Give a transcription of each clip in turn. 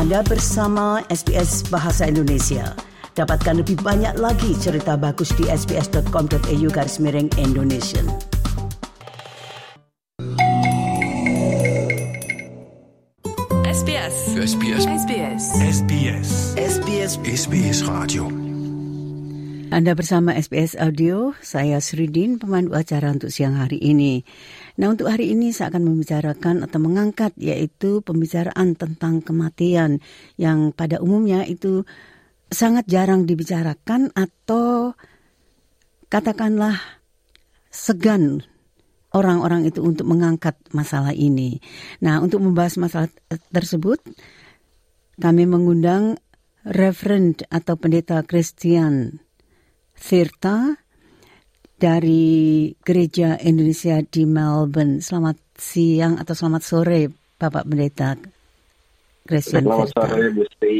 Anda bersama SBS Bahasa Indonesia. Dapatkan lebih banyak lagi cerita bagus di sbs.com.au garis miring Indonesia. SBS. SBS. SBS. SBS. SBS SBS Radio. Anda bersama SBS Audio, saya Sridin, pemandu acara untuk siang hari ini. Nah, untuk hari ini saya akan membicarakan atau mengangkat yaitu pembicaraan tentang kematian yang pada umumnya itu sangat jarang dibicarakan atau katakanlah segan orang-orang itu untuk mengangkat masalah ini. Nah, untuk membahas masalah tersebut, kami mengundang Reverend atau Pendeta Christian Firta dari Gereja Indonesia di Melbourne. Selamat siang atau selamat sore, Bapak Pendeta Christian Selamat Firta. sore Bu Sri.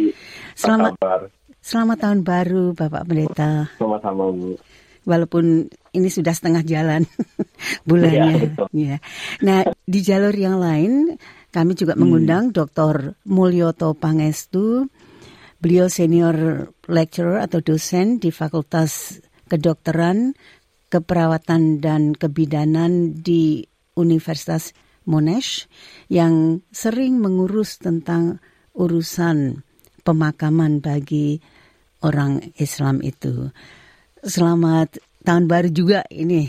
Selamat kabar? selamat tahun baru, Bapak Pendeta. Sama-sama Bu. Walaupun ini sudah setengah jalan bulannya. Betul. Ya. Nah, di jalur yang lain kami juga Hmm. mengundang Dr. Mulyoto Pangestu. Beliau senior lecturer atau dosen di Fakultas Kedokteran, Keperawatan dan Kebidanan di Universitas Monash yang sering mengurus tentang urusan pemakaman bagi orang Islam itu. Selamat tahun baru juga ini,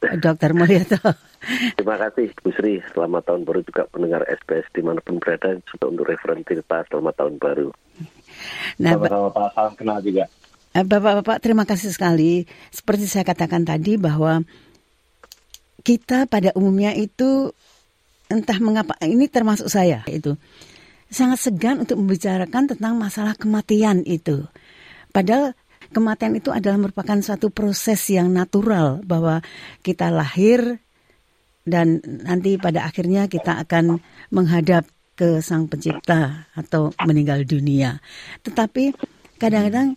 Dr. Mulyoto. Terima kasih Bu Sri. Selamat tahun baru juga pendengar SBS di mana pun berada. Juga untuk Reverend Tirta, selamat tahun baru. Nah, Sama-sama Pak, salam kenal juga. Eh, Bapak-bapak, terima kasih sekali. Seperti saya katakan tadi bahwa kita pada umumnya itu entah mengapa ini termasuk saya itu sangat segan untuk membicarakan tentang masalah kematian itu. Padahal kematian itu adalah merupakan suatu proses yang natural bahwa kita lahir dan nanti pada akhirnya kita akan menghadap ke Sang Pencipta atau meninggal dunia. Tetapi kadang-kadang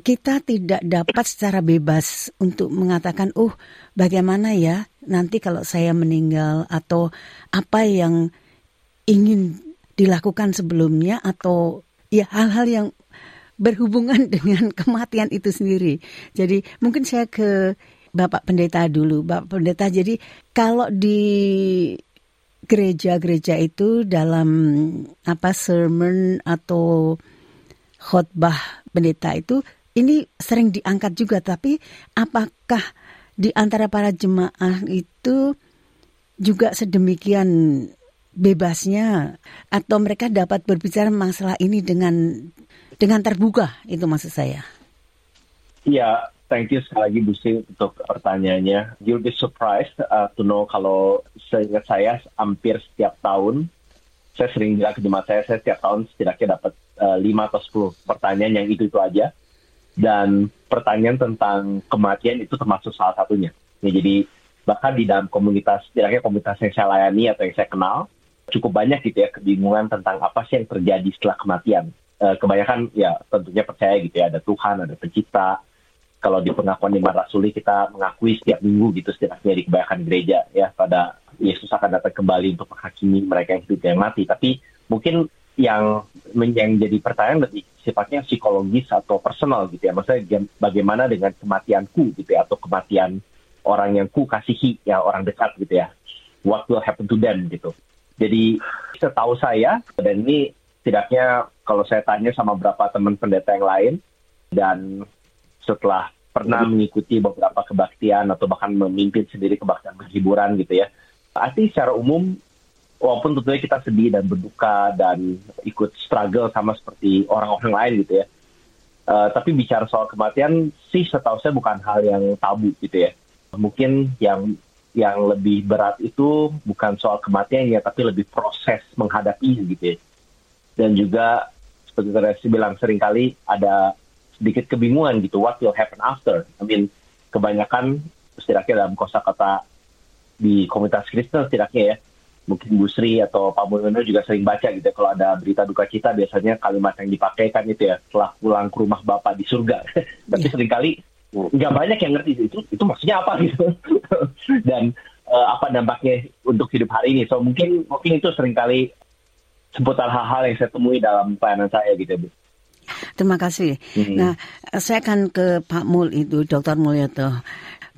kita tidak dapat secara bebas untuk mengatakan, "Oh, bagaimana ya nanti kalau saya meninggal atau apa yang ingin dilakukan sebelumnya atau ya hal-hal yang berhubungan dengan kematian itu sendiri." Jadi, mungkin saya ke Bapak Pendeta dulu. Bapak Pendeta, jadi kalau di gereja-gereja itu dalam apa sermon atau khotbah pendeta itu ini sering diangkat juga. Tapi apakah di antara para jemaah itu juga sedemikian bebasnya? Atau mereka dapat berbicara masalah ini dengan dengan terbuka? Itu maksud saya. Iya, thank you sekali lagi Bu Sri untuk pertanyaannya. You'll be surprised uh, to know kalau seingat saya hampir setiap tahun saya sering bilang ke jemaat saya, saya setiap tahun setidaknya dapat uh, 5 atau 10 pertanyaan yang itu-itu aja. Dan pertanyaan tentang kematian itu termasuk salah satunya. Ya, jadi bahkan di dalam komunitas, setidaknya komunitas yang saya layani atau yang saya kenal, cukup banyak gitu ya kebingungan tentang apa sih yang terjadi setelah kematian. Eh, kebanyakan ya tentunya percaya gitu ya ada Tuhan, ada pencipta. Kalau di pengakuan iman rasuli kita mengakui setiap minggu gitu setidaknya di kebanyakan gereja ya pada Yesus akan datang kembali untuk menghakimi mereka yang hidup dan mati. Tapi mungkin yang yang jadi pertanyaan lebih sifatnya psikologis atau personal gitu ya. Maksudnya bagaimana dengan kematianku gitu ya atau kematian orang yang ku kasihi ya orang dekat gitu ya. What will happen to them gitu. Jadi setahu saya dan ini tidaknya kalau saya tanya sama beberapa teman pendeta yang lain dan setelah pernah mengikuti beberapa kebaktian atau bahkan memimpin sendiri kebaktian berhiburan gitu ya. Arti secara umum walaupun tentunya kita sedih dan berduka dan ikut struggle sama seperti orang-orang lain gitu ya. Eh, tapi bicara soal kematian sih setahu saya bukan hal yang tabu gitu ya. Mungkin yang yang lebih berat itu bukan soal kematian ya, tapi lebih proses menghadapi gitu ya. Dan juga seperti saya bilang sering kali ada sedikit kebingungan gitu, what will happen after? I mean, kebanyakan setidaknya dalam kosakata di komunitas Kristen setidaknya ya, mungkin Bu Sri atau Pak Mulyono juga sering baca gitu ya, kalau ada berita duka cita biasanya kalimat yang dipakai kan itu ya setelah pulang ke rumah Bapak di surga tapi Iya. sering kali nggak banyak yang ngerti itu itu maksudnya apa gitu dan eh, apa dampaknya untuk hidup hari ini so mungkin mungkin itu sering kali seputar hal-hal yang saya temui dalam pelayanan saya gitu Bu. Terima kasih. Hmm. Nah, saya akan ke Pak Mul itu, Dr. Mulyoto.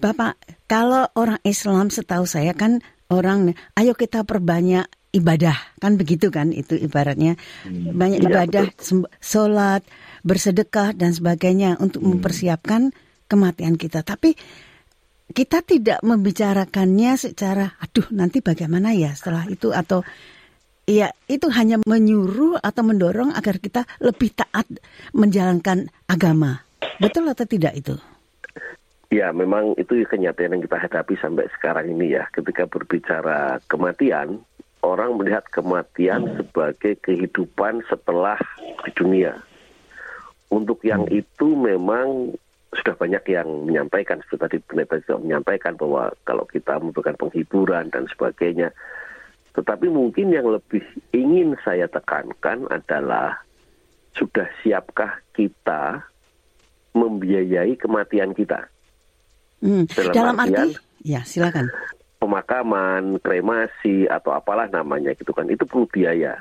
Bapak, kalau orang Islam setahu saya kan orang, ayo kita perbanyak ibadah, kan begitu kan itu ibaratnya. Hmm. Banyak ya, ibadah, betul. sholat, bersedekah dan sebagainya untuk hmm. mempersiapkan kematian kita. Tapi kita tidak membicarakannya secara, aduh nanti bagaimana ya setelah itu atau Iya, itu hanya menyuruh atau mendorong agar kita lebih taat menjalankan agama. Betul atau tidak itu? Ya, memang itu kenyataan yang kita hadapi sampai sekarang ini ya. Ketika berbicara kematian, orang melihat kematian sebagai kehidupan setelah di dunia. Untuk yang itu memang sudah banyak yang menyampaikan, seperti tadi pendeta juga menyampaikan bahwa kalau kita memberikan penghiburan dan sebagainya, tetapi mungkin yang lebih ingin saya tekankan adalah sudah siapkah kita membiayai kematian kita? Hmm. Dalam, Dalam arti, ya silakan. Pemakaman, kremasi atau apalah namanya gitu kan, itu perlu biaya.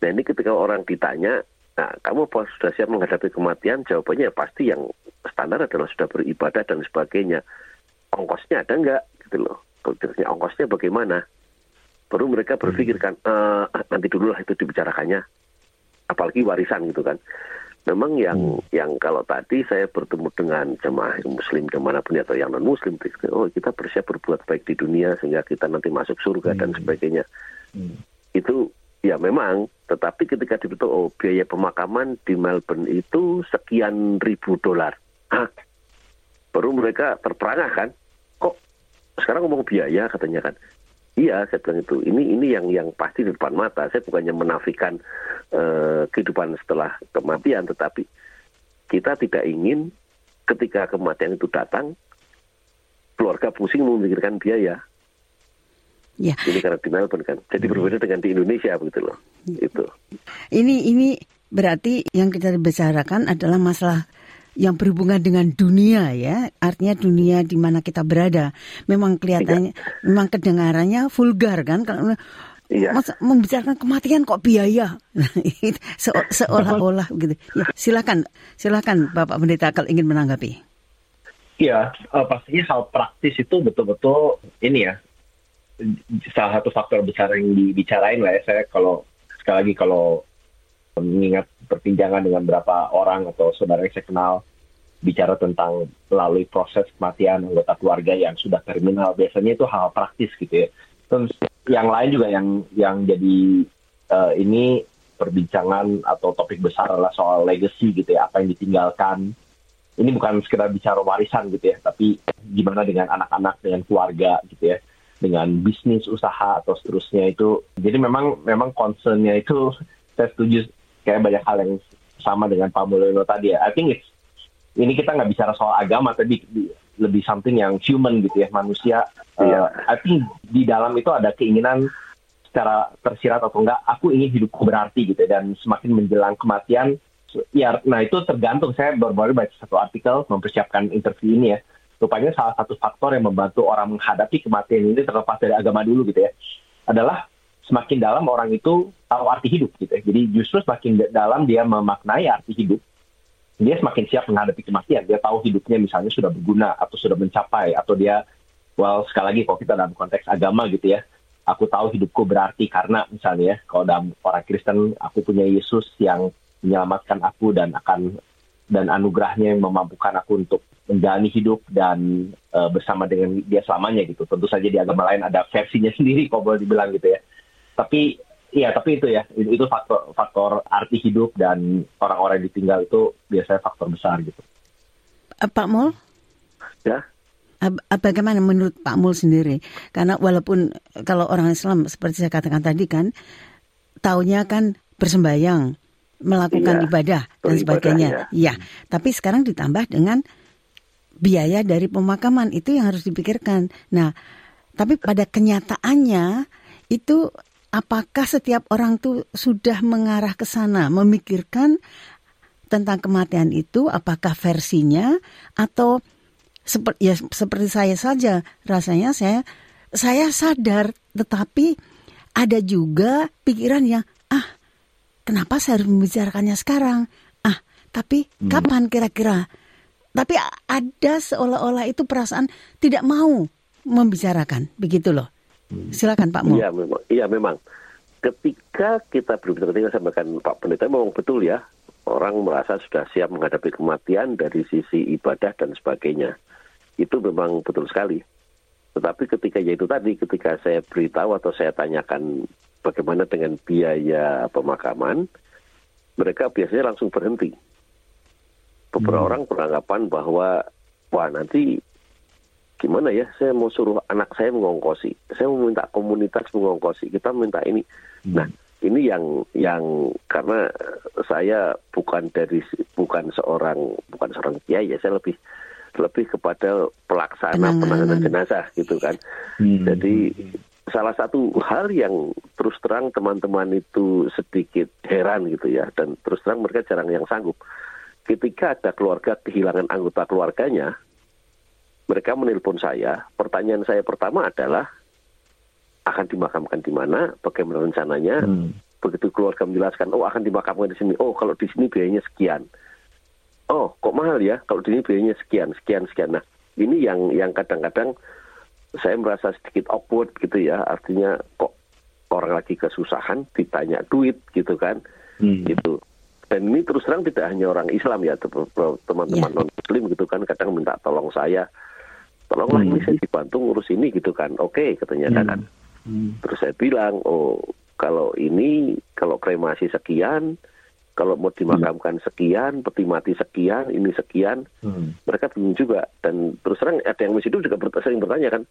Nah ini ketika orang ditanya, nah kamu sudah siap menghadapi kematian? Jawabannya ya pasti yang standar adalah sudah beribadah dan sebagainya. Ongkosnya ada nggak gitu loh? Ongkosnya bagaimana? Baru mereka berpikirkan uh, nanti dulu lah itu dibicarakannya. Apalagi warisan gitu kan. Memang yang hmm. yang kalau tadi saya bertemu dengan jemaah muslim di mana pun atau yang non muslim oh kita bersiap berbuat baik di dunia sehingga kita nanti masuk surga hmm. dan sebagainya. Hmm. itu ya memang tetapi ketika dibentuk oh biaya pemakaman di Melbourne itu sekian ribu dolar. Baru mereka terperangah kan? Kok sekarang ngomong biaya? katanya kan Iya, saya bilang itu. Ini ini yang yang pasti di depan mata. Saya bukannya menafikan uh, kehidupan setelah kematian, tetapi kita tidak ingin ketika kematian itu datang, keluarga pusing memikirkan biaya. Ya. Ini karena di Melbourne kan. Jadi hmm. berbeda dengan di Indonesia begitu loh. Itu. Ini ini berarti yang kita bicarakan adalah masalah yang berhubungan dengan dunia ya, artinya dunia di mana kita berada. Memang kelihatannya, Tidak. memang kedengarannya vulgar kan kalau Iya. Mas, membicarakan kematian kok biaya Se seolah-olah gitu. Ya, silakan, silakan Bapak Pendeta kalau ingin menanggapi. Iya, uh, pastinya hal praktis itu betul-betul ini ya salah satu faktor besar yang dibicarain lah ya. Saya kalau sekali lagi kalau mengingat perbincangan dengan beberapa orang atau saudara yang saya kenal bicara tentang melalui proses kematian anggota keluarga yang sudah terminal. Biasanya itu hal praktis gitu ya. Terus yang lain juga yang yang jadi uh, ini perbincangan atau topik besar adalah soal legacy gitu ya apa yang ditinggalkan. Ini bukan sekedar bicara warisan gitu ya tapi gimana dengan anak-anak dengan keluarga gitu ya. Dengan bisnis usaha atau seterusnya itu. Jadi memang memang concernnya itu saya setuju kayak banyak hal yang sama dengan Pak Mulyono tadi ya. I think it's, ini kita nggak bicara soal agama, tapi lebih something yang human gitu ya, manusia. Yeah. Uh, I think di dalam itu ada keinginan secara tersirat atau enggak, aku ingin hidupku berarti gitu ya, dan semakin menjelang kematian, ya, nah itu tergantung. Saya baru-baru baca satu artikel mempersiapkan interview ini ya. Rupanya salah satu faktor yang membantu orang menghadapi kematian ini terlepas dari agama dulu gitu ya, adalah semakin dalam orang itu tahu arti hidup gitu ya. Jadi justru semakin dalam dia memaknai arti hidup, dia semakin siap menghadapi kematian. Dia tahu hidupnya misalnya sudah berguna atau sudah mencapai atau dia well sekali lagi kalau kita dalam konteks agama gitu ya, aku tahu hidupku berarti karena misalnya ya, kalau dalam orang Kristen aku punya Yesus yang menyelamatkan aku dan akan dan anugerahnya yang memampukan aku untuk menjalani hidup dan uh, bersama dengan dia selamanya gitu. Tentu saja di agama lain ada versinya sendiri kalau boleh dibilang gitu ya tapi Iya, tapi itu ya, itu faktor faktor arti hidup dan orang-orang yang ditinggal itu biasanya faktor besar gitu. Eh, Pak Mul? Ya. Bagaimana menurut Pak Mul sendiri? Karena walaupun kalau orang Islam seperti saya katakan tadi kan, taunya kan bersembayang, melakukan iya, ibadah dan sebagainya. Iya, tapi sekarang ditambah dengan biaya dari pemakaman itu yang harus dipikirkan. Nah, tapi pada kenyataannya itu apakah setiap orang tuh sudah mengarah ke sana, memikirkan tentang kematian itu, apakah versinya atau seperti ya seperti saya saja rasanya saya saya sadar tetapi ada juga pikiran yang ah kenapa saya harus membicarakannya sekarang? Ah, tapi hmm. kapan kira-kira? Tapi ada seolah-olah itu perasaan tidak mau membicarakan, begitu loh. Hmm. Silakan Pak Mo. Iya memang. Iya memang. Ketika kita berbicara ketika sampaikan Pak Pendeta memang betul ya orang merasa sudah siap menghadapi kematian dari sisi ibadah dan sebagainya. Itu memang betul sekali. Tetapi ketika yaitu tadi ketika saya beritahu atau saya tanyakan bagaimana dengan biaya pemakaman, mereka biasanya langsung berhenti. Beberapa hmm. orang beranggapan bahwa wah nanti gimana ya saya mau suruh anak saya mengongkosi, saya mau minta komunitas mengongkosi, kita minta ini. Hmm. Nah ini yang yang karena saya bukan dari bukan seorang bukan seorang kiai ya saya lebih lebih kepada pelaksana penanganan jenazah gitu kan. Hmm. Jadi salah satu hal yang terus terang teman-teman itu sedikit heran gitu ya dan terus terang mereka jarang yang sanggup. Ketika ada keluarga kehilangan anggota keluarganya, mereka menelpon saya. Pertanyaan saya pertama adalah akan dimakamkan di mana, bagaimana rencananya. Hmm. Begitu keluarga menjelaskan, oh akan dimakamkan di sini. Oh kalau di sini biayanya sekian oh kok mahal ya kalau di sini biayanya sekian sekian sekian nah ini yang yang kadang-kadang saya merasa sedikit awkward gitu ya artinya kok orang lagi kesusahan ditanya duit gitu kan hmm. gitu dan ini terus terang tidak hanya orang Islam ya teman-teman yeah. non Muslim gitu kan kadang minta tolong saya tolonglah hmm. ini saya dibantu ngurus ini gitu kan oke okay, katanya hmm. kan hmm. terus saya bilang oh kalau ini kalau kremasi sekian kalau mau dimakamkan sekian, peti mati sekian, ini sekian, hmm. mereka bingung juga. Dan terus terang ada yang masih juga sering bertanya kan,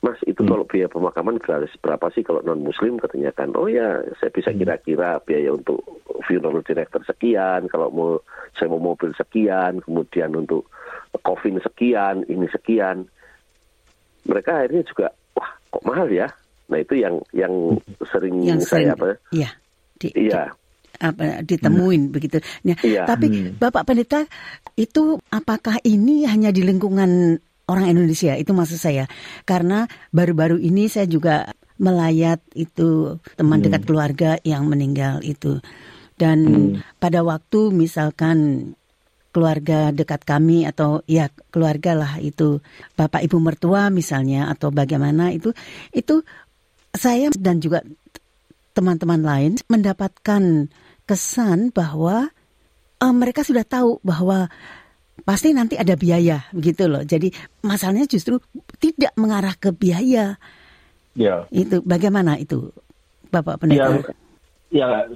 Mas itu hmm. kalau biaya pemakaman gratis berapa sih kalau non Muslim katanya kan? Oh ya, saya bisa hmm. kira-kira biaya untuk funeral director sekian, kalau mau saya mau mobil sekian, kemudian untuk coffin sekian, ini sekian. Mereka akhirnya juga, wah kok mahal ya? Nah itu yang yang sering yang saya apa? Iya. Di, iya apa ditemuin hmm. begitu. Nah, iya. Tapi hmm. Bapak Pendeta itu apakah ini hanya di lingkungan orang Indonesia? Itu maksud saya. Karena baru-baru ini saya juga melayat itu teman hmm. dekat keluarga yang meninggal itu. Dan hmm. pada waktu misalkan keluarga dekat kami atau ya keluarga lah itu bapak ibu mertua misalnya atau bagaimana itu itu saya dan juga teman-teman lain mendapatkan kesan bahwa uh, mereka sudah tahu bahwa pasti nanti ada biaya gitu loh. Jadi masalahnya justru tidak mengarah ke biaya. Ya. Itu bagaimana itu, Bapak Pendeta? Ya, ya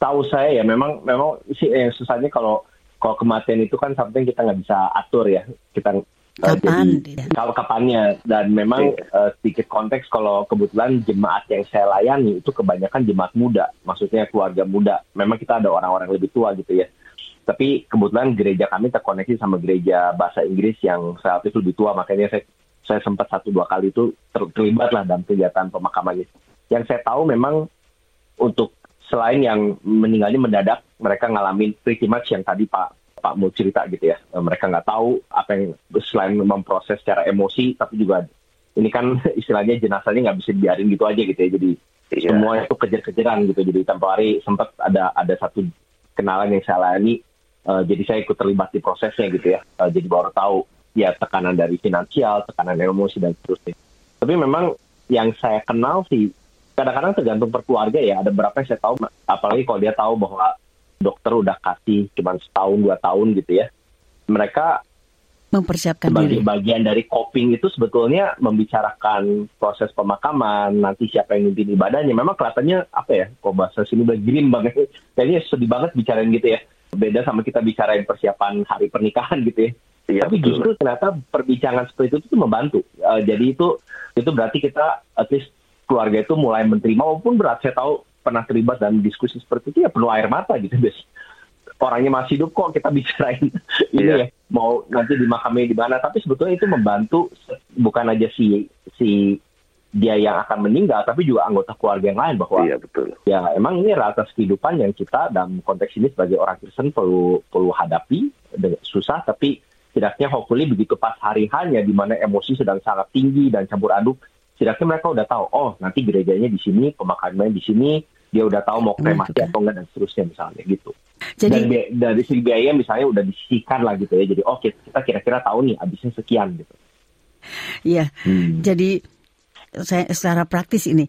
tahu saya ya memang memang sih eh, susahnya kalau kalau kematian itu kan something kita nggak bisa atur ya. Kita Kapan? Jadi, kalau kapannya dan memang uh, sedikit konteks kalau kebetulan jemaat yang saya layani itu kebanyakan jemaat muda, maksudnya keluarga muda. Memang kita ada orang-orang lebih tua gitu ya. Tapi kebetulan gereja kami terkoneksi sama gereja bahasa Inggris yang saat itu lebih tua, makanya saya saya sempat satu dua kali itu terlibat lah dalam kegiatan pemakaman itu. Yang saya tahu memang untuk selain yang meninggalnya mendadak, mereka ngalamin pretty much yang tadi Pak Pak mau cerita gitu ya. Eh, mereka nggak tahu apa yang selain memproses secara emosi, tapi juga ini kan istilahnya jenazahnya nggak bisa dibiarin gitu aja gitu ya. Jadi yeah. semua itu kejar-kejaran gitu. Jadi tempo hari sempat ada ada satu kenalan yang saya layani, uh, jadi saya ikut terlibat di prosesnya gitu ya. Uh, jadi baru tahu ya tekanan dari finansial, tekanan emosi dan seterusnya. Tapi memang yang saya kenal sih kadang-kadang tergantung per keluarga ya. Ada berapa yang saya tahu, apalagi kalau dia tahu bahwa dokter udah kasih cuma setahun dua tahun gitu ya mereka mempersiapkan sebagai diri. bagian dari coping itu sebetulnya membicarakan proses pemakaman nanti siapa yang mimpin ibadahnya memang kelihatannya apa ya kok bahasa sini udah green banget kayaknya sedih banget bicarain gitu ya beda sama kita bicarain persiapan hari pernikahan gitu ya Iya, Tapi justru ternyata perbincangan seperti itu tuh membantu. Uh, jadi itu itu berarti kita at least keluarga itu mulai menerima walaupun berat saya tahu pernah terlibat dalam diskusi seperti itu ya penuh air mata gitu guys orangnya masih hidup kok kita bicarain ini yeah. ya mau nanti dimakami di mana tapi sebetulnya itu membantu bukan aja si si dia yang akan meninggal tapi juga anggota keluarga yang lain bahwa iya, betul. ya emang ini rata kehidupan yang kita dalam konteks ini sebagai orang Kristen perlu perlu hadapi susah tapi tidaknya hopefully begitu pas hari hanya di mana emosi sedang sangat tinggi dan campur aduk setidaknya mereka udah tahu, oh nanti gerejanya di sini, pemakamannya di sini, dia udah tahu mau kremasi atau enggak dan seterusnya misalnya gitu. Jadi dan bi- dari segi biaya misalnya udah disisihkan lah gitu ya. Jadi oke oh, kita kira-kira tahu nih habisnya sekian gitu. Iya. Hmm. Jadi saya secara praktis ini.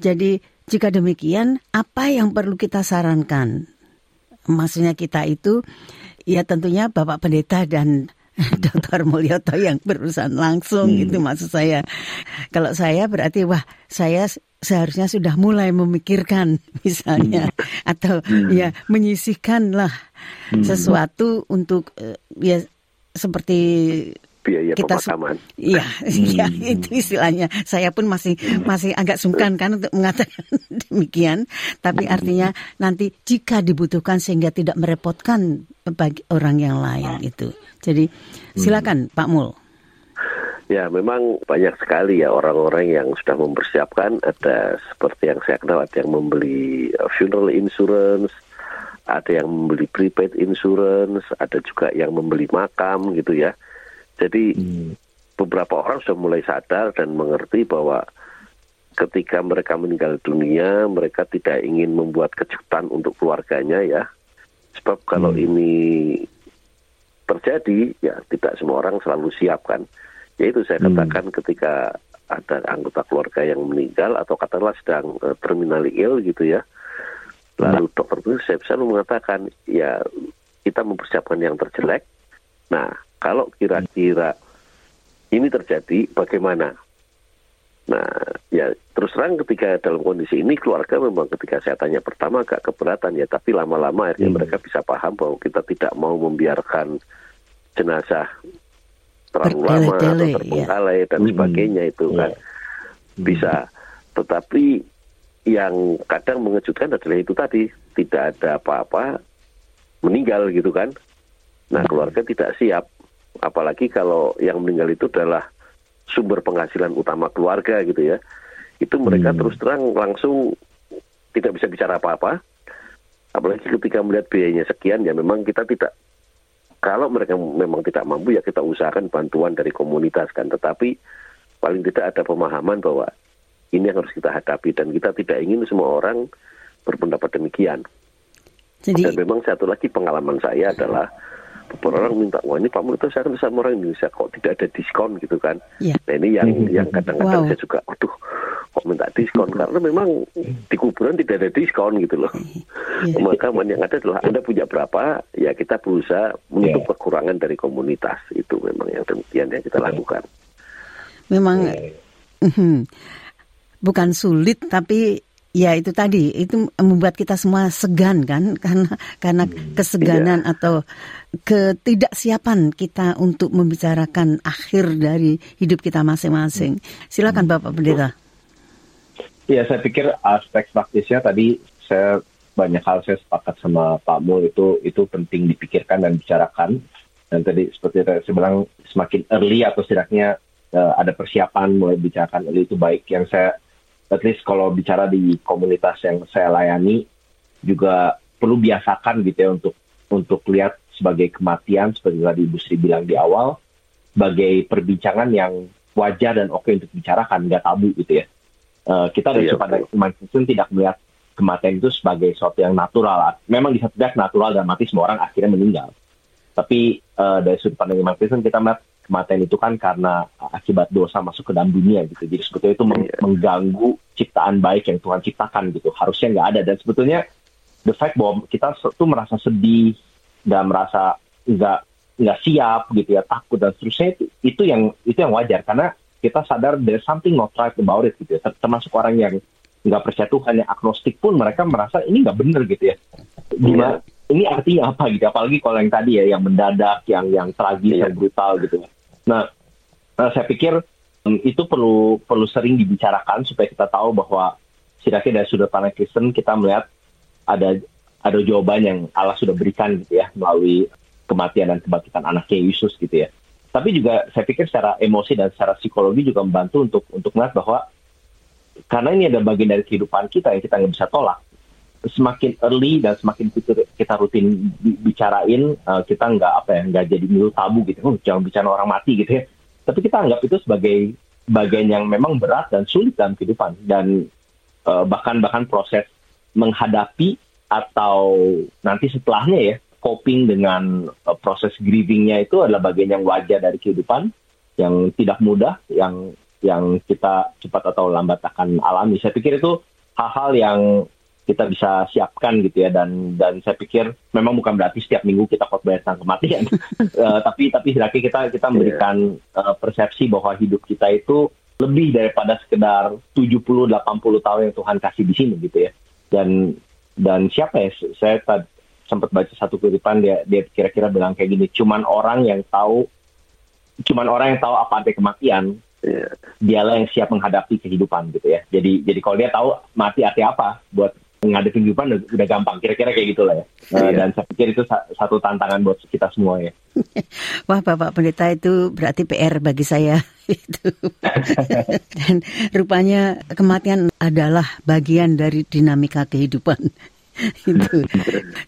Jadi jika demikian apa yang perlu kita sarankan? Maksudnya kita itu ya tentunya Bapak Pendeta dan Dr. Mulyoto yang berurusan langsung hmm. itu maksud saya. Kalau saya berarti wah saya seharusnya sudah mulai memikirkan misalnya hmm. atau hmm. ya menyisihkan lah hmm. sesuatu untuk uh, ya seperti biaya kita pemakaman. Iya, iya hmm. itu istilahnya. Saya pun masih hmm. masih agak sungkan kan untuk mengatakan demikian. Tapi hmm. artinya nanti jika dibutuhkan sehingga tidak merepotkan bagi orang yang lain itu. Jadi silakan hmm. Pak Mul. Ya, memang banyak sekali ya orang-orang yang sudah mempersiapkan. Ada seperti yang saya kenal, ada yang membeli uh, funeral insurance, ada yang membeli prepaid insurance, ada juga yang membeli makam gitu ya. Jadi hmm. beberapa orang sudah mulai sadar dan mengerti bahwa ketika mereka meninggal dunia, mereka tidak ingin membuat kejutan untuk keluarganya ya. Sebab kalau hmm. ini terjadi, ya tidak semua orang selalu siap kan. Yaitu saya hmm. katakan hmm. ketika ada anggota keluarga yang meninggal atau katakanlah sedang uh, terminally ill gitu ya. Lalu dokter itu saya selalu mengatakan, ya kita mempersiapkan yang terjelek. Nah, kalau kira-kira ini terjadi, bagaimana? Nah, ya terus terang ketika dalam kondisi ini keluarga memang ketika saya tanya pertama agak keberatan ya, tapi lama-lama akhirnya hmm. mereka bisa paham bahwa kita tidak mau membiarkan jenazah terlalu lama atau ya. terbengkalai ya. dan hmm. sebagainya itu yeah. kan hmm. bisa. Tetapi yang kadang mengejutkan adalah itu tadi tidak ada apa-apa meninggal gitu kan. Nah keluarga tidak siap apalagi kalau yang meninggal itu adalah sumber penghasilan utama keluarga gitu ya itu mereka hmm. terus terang langsung tidak bisa bicara apa-apa apalagi ketika melihat biayanya sekian ya memang kita tidak kalau mereka memang tidak mampu ya kita usahakan bantuan dari komunitas kan tetapi paling tidak ada pemahaman bahwa ini yang harus kita hadapi dan kita tidak ingin semua orang berpendapat demikian. Jadi, dan memang satu lagi pengalaman saya adalah beberapa orang minta wah ini Pak Murto saya kan sama orang Indonesia kok tidak ada diskon gitu kan yeah. nah ini yang mm-hmm. yang kadang-kadang wow. saya juga aduh kok minta diskon karena memang di kuburan tidak ada diskon gitu loh yeah. maka yang ada adalah anda punya berapa ya kita berusaha menutup yeah. kekurangan dari komunitas itu memang yang demikian yang kita lakukan memang yeah. bukan sulit tapi Ya itu tadi itu membuat kita semua segan kan karena karena hmm, keseganan iya. atau ketidaksiapan kita untuk membicarakan akhir dari hidup kita masing-masing. Silakan Bapak Pendeta. Ya saya pikir aspek praktisnya tadi saya banyak hal saya sepakat sama Pak Mul itu itu penting dipikirkan dan bicarakan dan tadi seperti saya bilang semakin early atau setidaknya uh, ada persiapan mulai bicarakan early itu baik yang saya at least kalau bicara di komunitas yang saya layani juga perlu biasakan gitu ya untuk untuk lihat sebagai kematian seperti tadi Ibu Sri bilang di awal sebagai perbincangan yang wajar dan oke untuk bicarakan nggak tabu gitu ya. Uh, kita dari iya, pada Kristen tidak melihat kematian itu sebagai sesuatu yang natural. Memang di satu pihak natural dan mati semua orang akhirnya meninggal. Tapi uh, dari sudut pandang iman Kristen kita melihat kematian itu kan karena akibat dosa masuk ke dalam dunia gitu. Jadi sebetulnya itu meng iya. mengganggu ciptaan baik yang Tuhan ciptakan gitu. Harusnya nggak ada dan sebetulnya the fact bahwa kita tuh merasa sedih dan merasa nggak nggak siap gitu ya takut dan seterusnya itu itu yang itu yang wajar karena kita sadar there's something not right about it gitu ya. Termasuk orang yang nggak percaya Tuhan yang agnostik pun mereka merasa ini nggak bener gitu ya. Gimana, ini artinya apa gitu? Apalagi kalau yang tadi ya yang mendadak yang yang tragis yeah. yang brutal gitu nah, nah saya pikir um, itu perlu perlu sering dibicarakan supaya kita tahu bahwa setidaknya dari sudut pandang Kristen kita melihat ada ada jawaban yang Allah sudah berikan gitu ya melalui kematian dan kebangkitan anaknya Yesus gitu ya. Tapi juga saya pikir secara emosi dan secara psikologi juga membantu untuk untuk melihat bahwa karena ini ada bagian dari kehidupan kita yang kita nggak bisa tolak semakin early dan semakin kita rutin bicarain uh, kita nggak apa ya nggak jadi milu tabu gitu. Oh, jangan bicara orang mati gitu ya. Tapi kita anggap itu sebagai bagian yang memang berat dan sulit dalam kehidupan. Dan uh, bahkan bahkan proses menghadapi atau nanti setelahnya ya coping dengan uh, proses grievingnya itu adalah bagian yang wajar dari kehidupan yang tidak mudah yang yang kita cepat atau lambat akan alami. Saya pikir itu hal-hal yang kita bisa siapkan gitu ya. Dan dan saya pikir memang bukan berarti setiap minggu kita khotbah tentang kematian. Uh, tapi tapi lagi kita kita memberikan uh, persepsi bahwa hidup kita itu lebih daripada sekedar 70 80 tahun yang Tuhan kasih di sini gitu ya. Dan dan siapa ya? Saya tad, sempat baca satu kutipan dia dia kira-kira bilang kayak gini cuman orang yang tahu cuman orang yang tahu apa arti kematian yeah. dialah yang siap menghadapi kehidupan gitu ya. Jadi jadi kalau dia tahu mati arti apa buat menghadapi kehidupan udah, udah gampang. Kira-kira kayak gitulah ya. Uh, Dan saya pikir itu satu tantangan buat kita semua ya. Wah, Bapak Pendeta itu berarti PR bagi saya itu. Dan rupanya kematian adalah bagian dari dinamika kehidupan. itu.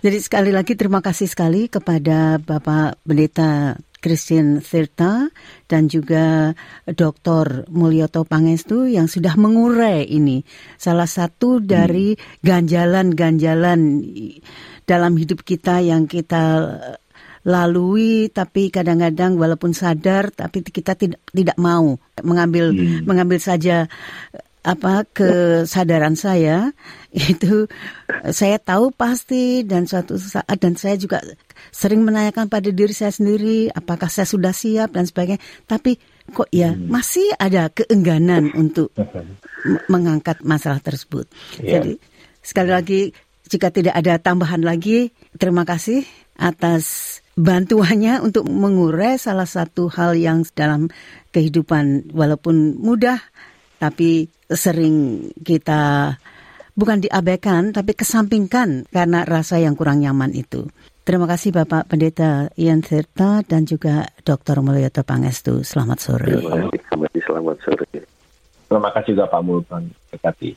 Jadi sekali lagi terima kasih sekali kepada Bapak Pendeta Christian Tirta dan juga Dr. Mulyoto Pangestu yang sudah mengurai ini salah satu dari ganjalan-ganjalan dalam hidup kita yang kita lalui tapi kadang-kadang walaupun sadar tapi kita tidak tidak mau mengambil hmm. mengambil saja apa kesadaran saya itu saya tahu pasti dan suatu saat dan saya juga sering menanyakan pada diri saya sendiri apakah saya sudah siap dan sebagainya tapi kok ya hmm. masih ada keengganan untuk mengangkat masalah tersebut yeah. jadi sekali lagi jika tidak ada tambahan lagi terima kasih atas bantuannya untuk mengurai salah satu hal yang dalam kehidupan walaupun mudah tapi sering kita bukan diabaikan tapi kesampingkan karena rasa yang kurang nyaman itu. Terima kasih Bapak Pendeta Ian Tirta dan juga Dr. Mulyoto Pangestu. Selamat sore. Terima kasih, selamat sore. Terima kasih juga Pak Mulpan. Terima kasih.